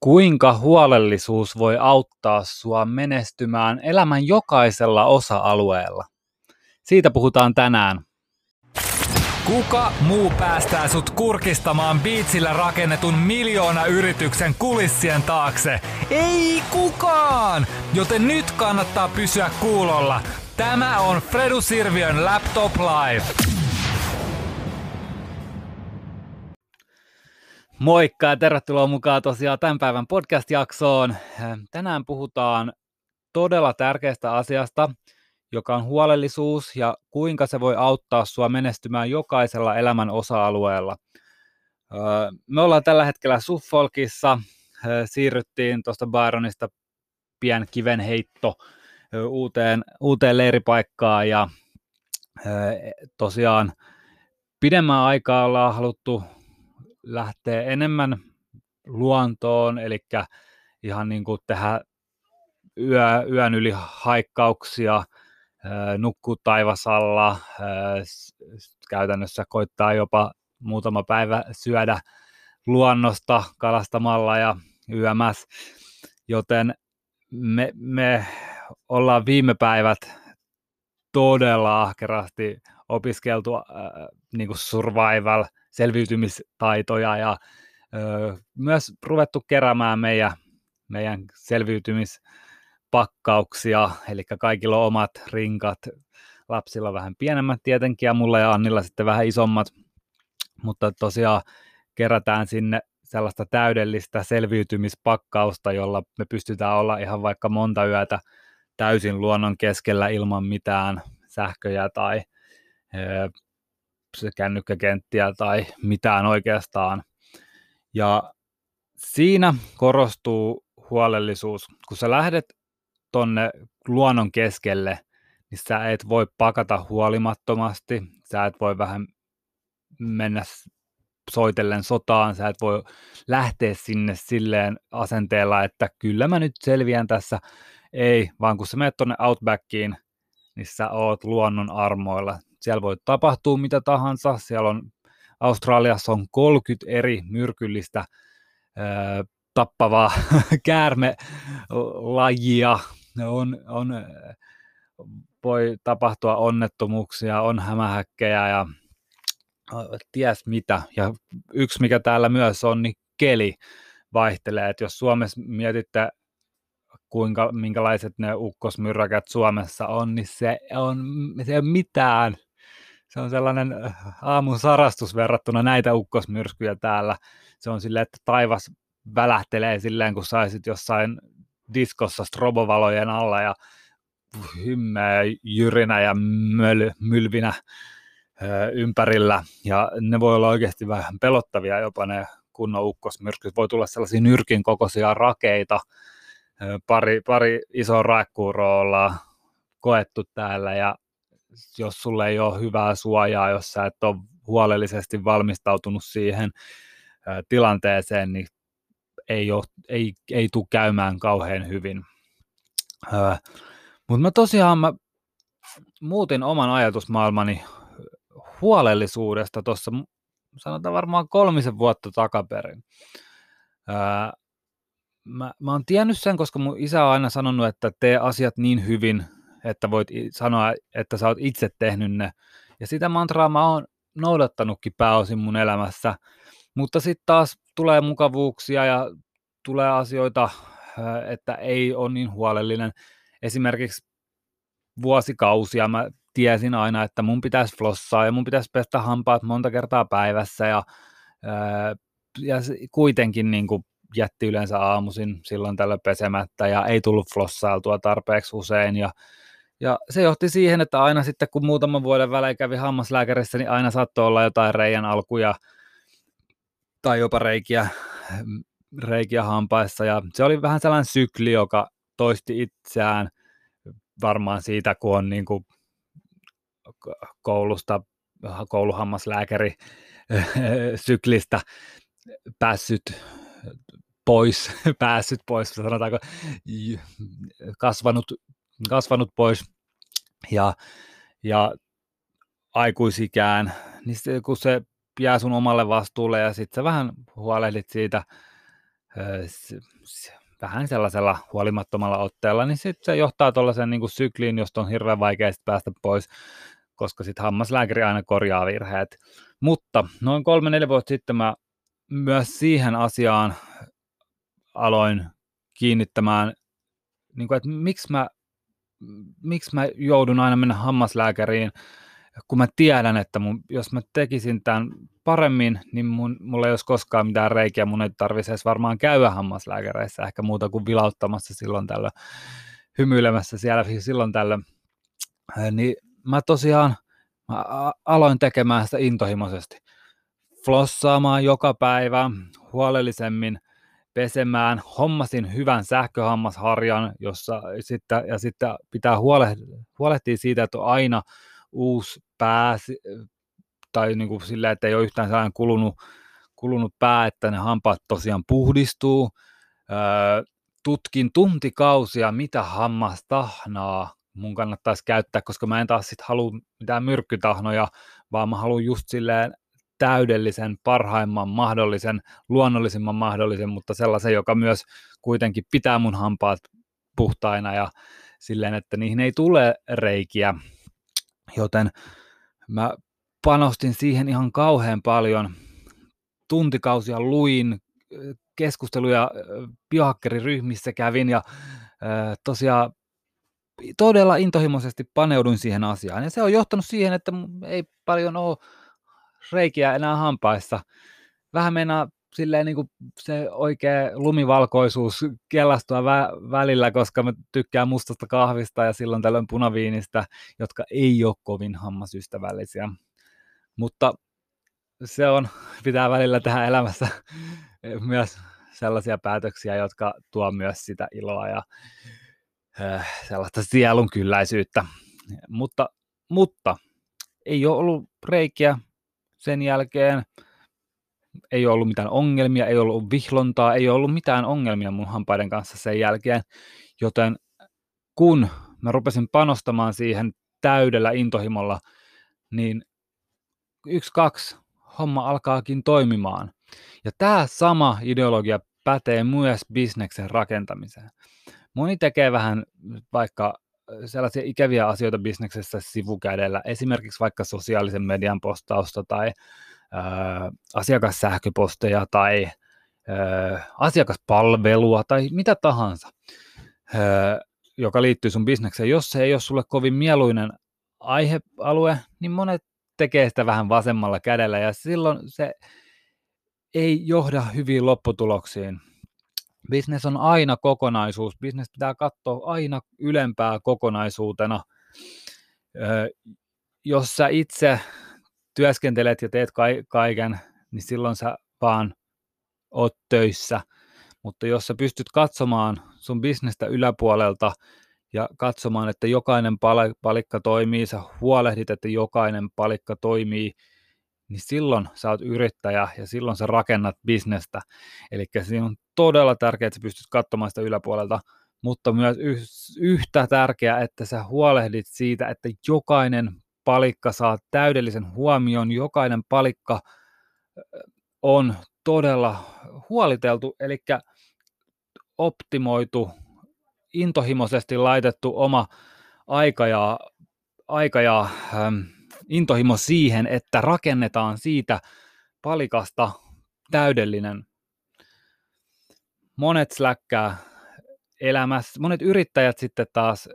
Kuinka huolellisuus voi auttaa sua menestymään elämän jokaisella osa-alueella? Siitä puhutaan tänään. Kuka muu päästää sut kurkistamaan biitsillä rakennetun miljoona yrityksen kulissien taakse? Ei kukaan! Joten nyt kannattaa pysyä kuulolla. Tämä on Fredu Sirviön Laptop Live. Moikka ja tervetuloa mukaan tosiaan tämän päivän podcast-jaksoon. Tänään puhutaan todella tärkeästä asiasta, joka on huolellisuus ja kuinka se voi auttaa sua menestymään jokaisella elämän osa-alueella. Me ollaan tällä hetkellä Suffolkissa, siirryttiin tuosta Byronista pien kivenheitto uuteen, uuteen leiripaikkaan ja tosiaan pidemmän aikaa ollaan haluttu lähtee enemmän luontoon, eli ihan niin kuin tehdä yö, yön yli haikkauksia, nukkuu taivasalla, käytännössä koittaa jopa muutama päivä syödä luonnosta kalastamalla ja yömässä, joten me, me ollaan viime päivät todella ahkerasti opiskeltu äh, niin kuin survival selviytymistaitoja ja ö, myös ruvettu keräämään meidän, meidän selviytymispakkauksia, eli kaikilla on omat rinkat, lapsilla vähän pienemmät tietenkin ja mulla ja Annilla sitten vähän isommat, mutta tosiaan kerätään sinne sellaista täydellistä selviytymispakkausta, jolla me pystytään olla ihan vaikka monta yötä täysin luonnon keskellä ilman mitään sähköjä tai kännykkäkenttiä tai mitään oikeastaan. Ja siinä korostuu huolellisuus. Kun sä lähdet tonne luonnon keskelle, niin sä et voi pakata huolimattomasti, sä et voi vähän mennä soitellen sotaan, sä et voi lähteä sinne silleen asenteella, että kyllä mä nyt selviän tässä. Ei, vaan kun sä menet tonne Outbackiin, niin sä oot luonnon armoilla. Siellä voi tapahtua mitä tahansa, siellä on Australiassa on 30 eri myrkyllistä ää, tappavaa käärmelajia, on, on, voi tapahtua onnettomuuksia, on hämähäkkejä ja ties mitä. Ja yksi mikä täällä myös on, niin keli vaihtelee. Et jos Suomessa mietitte kuinka, minkälaiset ne ukkosmyrräkät Suomessa on, niin se on, se ei ole mitään se on sellainen äh, aamun sarastus verrattuna näitä ukkosmyrskyjä täällä. Se on silleen, että taivas välähtelee silleen, kun saisit jossain diskossa strobovalojen alla ja hymmeä jyrinä ja möl, mylvinä ympärillä. Ja ne voi olla oikeasti vähän pelottavia jopa ne kunnon ukkosmyrskyt. Voi tulla sellaisia nyrkin kokoisia rakeita. Pari, pari isoa raekkuuroa ollaan koettu täällä ja jos sulle ei ole hyvää suojaa, jos sä et ole huolellisesti valmistautunut siihen tilanteeseen, niin ei, ole, ei, ei tule käymään kauhean hyvin. Mutta mä tosiaan mä muutin oman ajatusmaailmani huolellisuudesta tuossa, sanotaan varmaan kolmisen vuotta takaperin. Ää, mä, mä oon tiennyt sen, koska mun isä on aina sanonut, että tee asiat niin hyvin, että voit sanoa, että sä oot itse tehnyt ne. Ja sitä mantraa mä oon noudattanutkin pääosin mun elämässä, mutta sitten taas tulee mukavuuksia ja tulee asioita, että ei ole niin huolellinen. Esimerkiksi vuosikausia mä tiesin aina, että mun pitäisi flossaa ja mun pitäisi pestä hampaat monta kertaa päivässä ja, ja kuitenkin niin kuin jätti yleensä aamuisin silloin tällä pesemättä ja ei tullut flossailtua tarpeeksi usein ja ja se johti siihen, että aina sitten kun muutaman vuoden välein kävi hammaslääkärissä, niin aina saattoi olla jotain reijän alkuja tai jopa reikiä, reikiä hampaissa. Ja se oli vähän sellainen sykli, joka toisti itseään varmaan siitä, kun on niin kuin koulusta, kouluhammaslääkäri syklistä päässyt pois, päässyt pois, sanotaanko kasvanut kasvanut pois. Ja, ja aikuisikään, niin se, kun se jää sun omalle vastuulle ja sitten sä vähän huolehdit siitä vähän sellaisella huolimattomalla otteella, niin sitten se johtaa tuollaisen niin sykliin, josta on hirveän vaikea päästä pois, koska sitten hammaslääkäri aina korjaa virheet. Mutta noin kolme-neljä vuotta sitten mä myös siihen asiaan aloin kiinnittämään, niin kuin, että miksi mä, miksi mä joudun aina mennä hammaslääkäriin, kun mä tiedän, että mun, jos mä tekisin tämän paremmin, niin mun, mulla ei olisi koskaan mitään reikiä, mun ei tarvitsisi edes varmaan käydä hammaslääkäreissä, ehkä muuta kuin vilauttamassa silloin tällä, hymyilemässä siellä silloin tällä. Niin mä tosiaan mä aloin tekemään sitä intohimoisesti. Flossaamaan joka päivä huolellisemmin, pesemään, hommasin hyvän sähköhammasharjan, jossa sitten, ja sitten pitää huolehtia siitä, että on aina uusi pää, tai niin kuin sillä, että ei ole yhtään sellainen kulunut, kulunut pää, että ne hampaat tosiaan puhdistuu. Öö, tutkin tuntikausia, mitä hammastahnaa mun kannattaisi käyttää, koska mä en taas sit halua mitään myrkkytahnoja, vaan mä haluan just silleen täydellisen, parhaimman mahdollisen, luonnollisimman mahdollisen, mutta sellaisen, joka myös kuitenkin pitää mun hampaat puhtaina ja silleen, että niihin ei tule reikiä. Joten mä panostin siihen ihan kauhean paljon. Tuntikausia luin, keskusteluja biohakkeriryhmissä kävin ja tosiaan todella intohimoisesti paneuduin siihen asiaan. Ja se on johtanut siihen, että ei paljon ole reikiä enää hampaissa. Vähän meinaa silleen niin kuin se oikea lumivalkoisuus kellastua vä- välillä, koska mä tykkään mustasta kahvista ja silloin tällöin punaviinistä, jotka ei ole kovin hammasystävällisiä. Mutta se on, pitää välillä tehdä elämässä myös sellaisia päätöksiä, jotka tuo myös sitä iloa ja sellaista sielun kylläisyyttä. Mutta, mutta ei ole ollut reikiä sen jälkeen, ei ole ollut mitään ongelmia, ei ollut vihlontaa, ei ollut mitään ongelmia mun hampaiden kanssa sen jälkeen, joten kun mä rupesin panostamaan siihen täydellä intohimolla, niin yksi, kaksi, homma alkaakin toimimaan. Ja tämä sama ideologia pätee myös bisneksen rakentamiseen. Moni tekee vähän vaikka sellaisia ikäviä asioita bisneksessä sivukädellä, esimerkiksi vaikka sosiaalisen median postausta tai ää, asiakassähköposteja tai ää, asiakaspalvelua tai mitä tahansa, ää, joka liittyy sun bisnekseen. Jos se ei ole sulle kovin mieluinen aihealue, niin monet tekee sitä vähän vasemmalla kädellä ja silloin se ei johda hyviin lopputuloksiin. Business on aina kokonaisuus. Business pitää katsoa aina ylempää kokonaisuutena. jos sä itse työskentelet ja teet kaiken, niin silloin sä vaan oot töissä. Mutta jos sä pystyt katsomaan sun bisnestä yläpuolelta ja katsomaan, että jokainen palikka toimii, sä huolehdit, että jokainen palikka toimii, niin silloin sä oot yrittäjä ja silloin sä rakennat bisnestä. Eli siinä on todella tärkeää, että sä pystyt katsomaan sitä yläpuolelta, mutta myös yhtä tärkeää, että sä huolehdit siitä, että jokainen palikka saa täydellisen huomion, jokainen palikka on todella huoliteltu, eli optimoitu intohimoisesti laitettu oma aika ja, aika ja ähm, intohimo siihen, että rakennetaan siitä palikasta täydellinen. Monet släkkää elämässä, monet yrittäjät sitten taas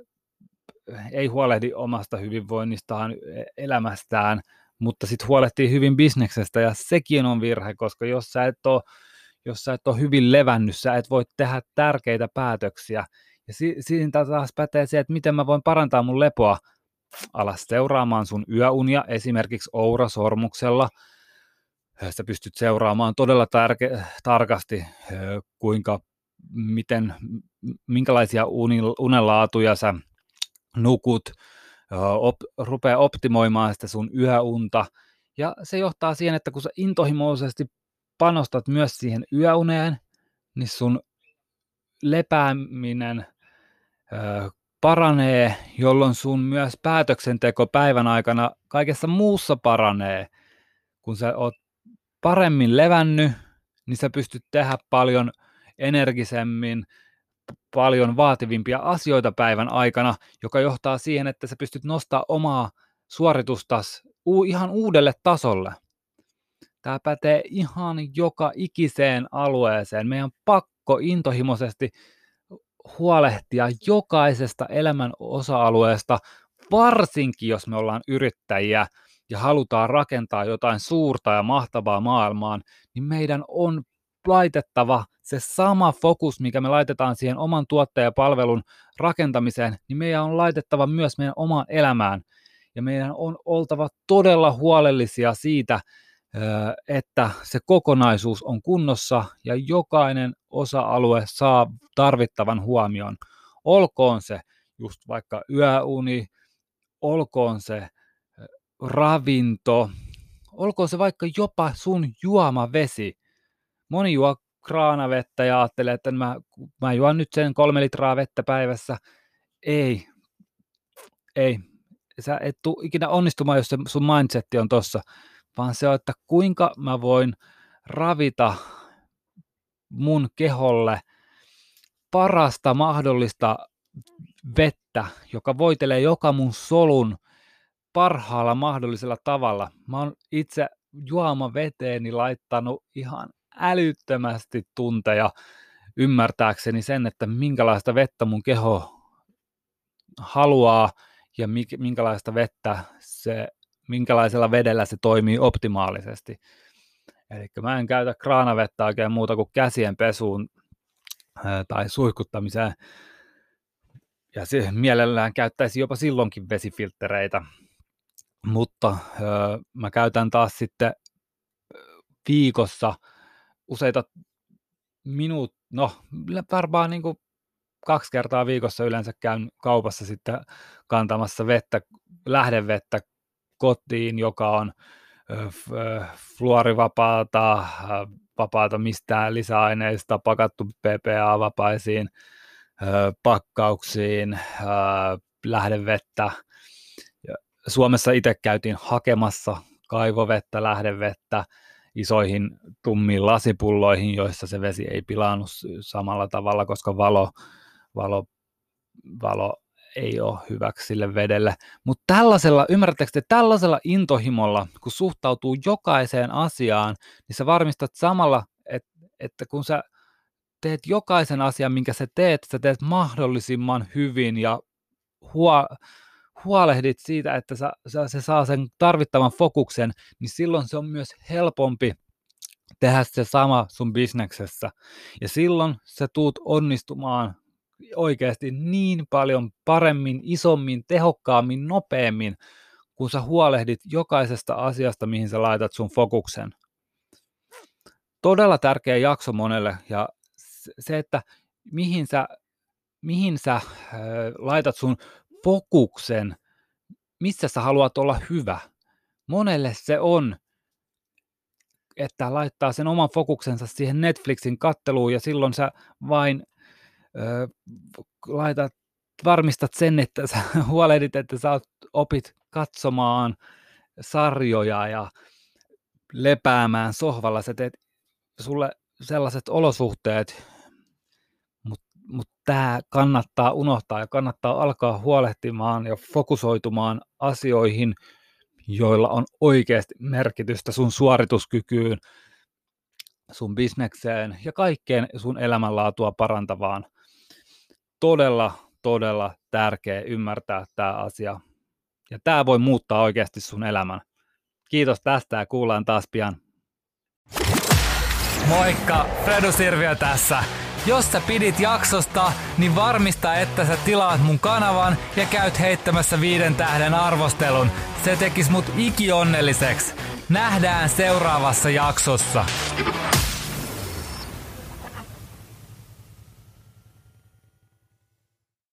ei huolehdi omasta hyvinvoinnistaan, e, elämästään, mutta sitten huolehtii hyvin bisneksestä ja sekin on virhe, koska jos sä et ole, jos sä et ole hyvin levännyt, sä et voi tehdä tärkeitä päätöksiä ja si- siinä taas pätee se, että miten mä voin parantaa mun lepoa. Alas seuraamaan sun yöunia esimerkiksi Oura-sormuksella. Sä pystyt seuraamaan todella tärke- tarkasti, kuinka, miten, minkälaisia unenlaatuja sä nukut, op, rupeaa optimoimaan sitä sun yöunta. Ja se johtaa siihen, että kun sä intohimoisesti panostat myös siihen yöuneen, niin sun lepääminen paranee, jolloin sun myös päätöksenteko päivän aikana kaikessa muussa paranee. Kun sä oot paremmin levännyt, niin sä pystyt tehdä paljon energisemmin, paljon vaativimpia asioita päivän aikana, joka johtaa siihen, että sä pystyt nostaa omaa suoritustas ihan uudelle tasolle. Tämä pätee ihan joka ikiseen alueeseen. Meidän on pakko intohimoisesti huolehtia jokaisesta elämän osa-alueesta, varsinkin jos me ollaan yrittäjiä ja halutaan rakentaa jotain suurta ja mahtavaa maailmaan, niin meidän on laitettava se sama fokus, mikä me laitetaan siihen oman tuottajapalvelun rakentamiseen, niin meidän on laitettava myös meidän omaan elämään. Ja meidän on oltava todella huolellisia siitä, että se kokonaisuus on kunnossa ja jokainen osa-alue saa tarvittavan huomion. Olkoon se just vaikka yöuni, olkoon se ravinto, olkoon se vaikka jopa sun juomavesi. Moni juo kraanavettä ja ajattelee, että mä, mä juon nyt sen kolme litraa vettä päivässä. Ei, ei. Sä et tule ikinä onnistumaan, jos se sun mindsetti on tossa, vaan se on, että kuinka mä voin ravita mun keholle parasta mahdollista vettä, joka voitelee joka mun solun parhaalla mahdollisella tavalla. Mä oon itse juoma veteeni laittanut ihan älyttömästi tunteja ymmärtääkseni sen, että minkälaista vettä mun keho haluaa ja minkälaista vettä se, minkälaisella vedellä se toimii optimaalisesti. Eli mä en käytä kraanavettä oikein muuta kuin käsien pesuun tai suihkuttamiseen. Ja se mielellään käyttäisi jopa silloinkin vesifilttereitä. Mutta mä käytän taas sitten viikossa useita minuut, no varmaan niin kuin kaksi kertaa viikossa yleensä käyn kaupassa sitten kantamassa vettä, lähdevettä kotiin, joka on fluorivapaata, vapaata mistään lisäaineista, pakattu PPA-vapaisiin pakkauksiin, lähdevettä. Suomessa itse käytiin hakemassa kaivovettä, lähdevettä, isoihin tummiin lasipulloihin, joissa se vesi ei pilannut samalla tavalla, koska valo, valo, valo ei ole hyväksi sille vedelle. Mutta tällaisella, ymmärrättekö te, tällaisella intohimolla, kun suhtautuu jokaiseen asiaan, niin sä varmistat samalla, että, että kun sä teet jokaisen asian, minkä sä teet, sä teet mahdollisimman hyvin ja huo, huolehdit siitä, että sä, sä, se saa sen tarvittavan fokuksen, niin silloin se on myös helpompi tehdä se sama sun bisneksessä. Ja silloin sä tuut onnistumaan oikeasti niin paljon paremmin, isommin, tehokkaammin, nopeammin, kun sä huolehdit jokaisesta asiasta, mihin sä laitat sun fokuksen. Todella tärkeä jakso monelle ja se, että mihin sä, mihin sä äh, laitat sun fokuksen, missä sä haluat olla hyvä. Monelle se on, että laittaa sen oman fokuksensa siihen Netflixin katteluun ja silloin sä vain laitat, varmistat sen, että sä huolehdit, että sä opit katsomaan sarjoja ja lepäämään sohvalla. Sä teet sulle sellaiset olosuhteet, mutta tämä kannattaa unohtaa ja kannattaa alkaa huolehtimaan ja fokusoitumaan asioihin, joilla on oikeasti merkitystä sun suorituskykyyn, sun bisnekseen ja kaikkeen sun elämänlaatua parantavaan. Todella, todella tärkeä ymmärtää tämä asia. Ja tämä voi muuttaa oikeasti sun elämän. Kiitos tästä ja kuullaan taas pian. Moikka, Fredu Sirviö tässä. Jos sä pidit jaksosta, niin varmista, että sä tilaat mun kanavan ja käyt heittämässä viiden tähden arvostelun. Se tekis mut ikionnelliseksi. Nähdään seuraavassa jaksossa.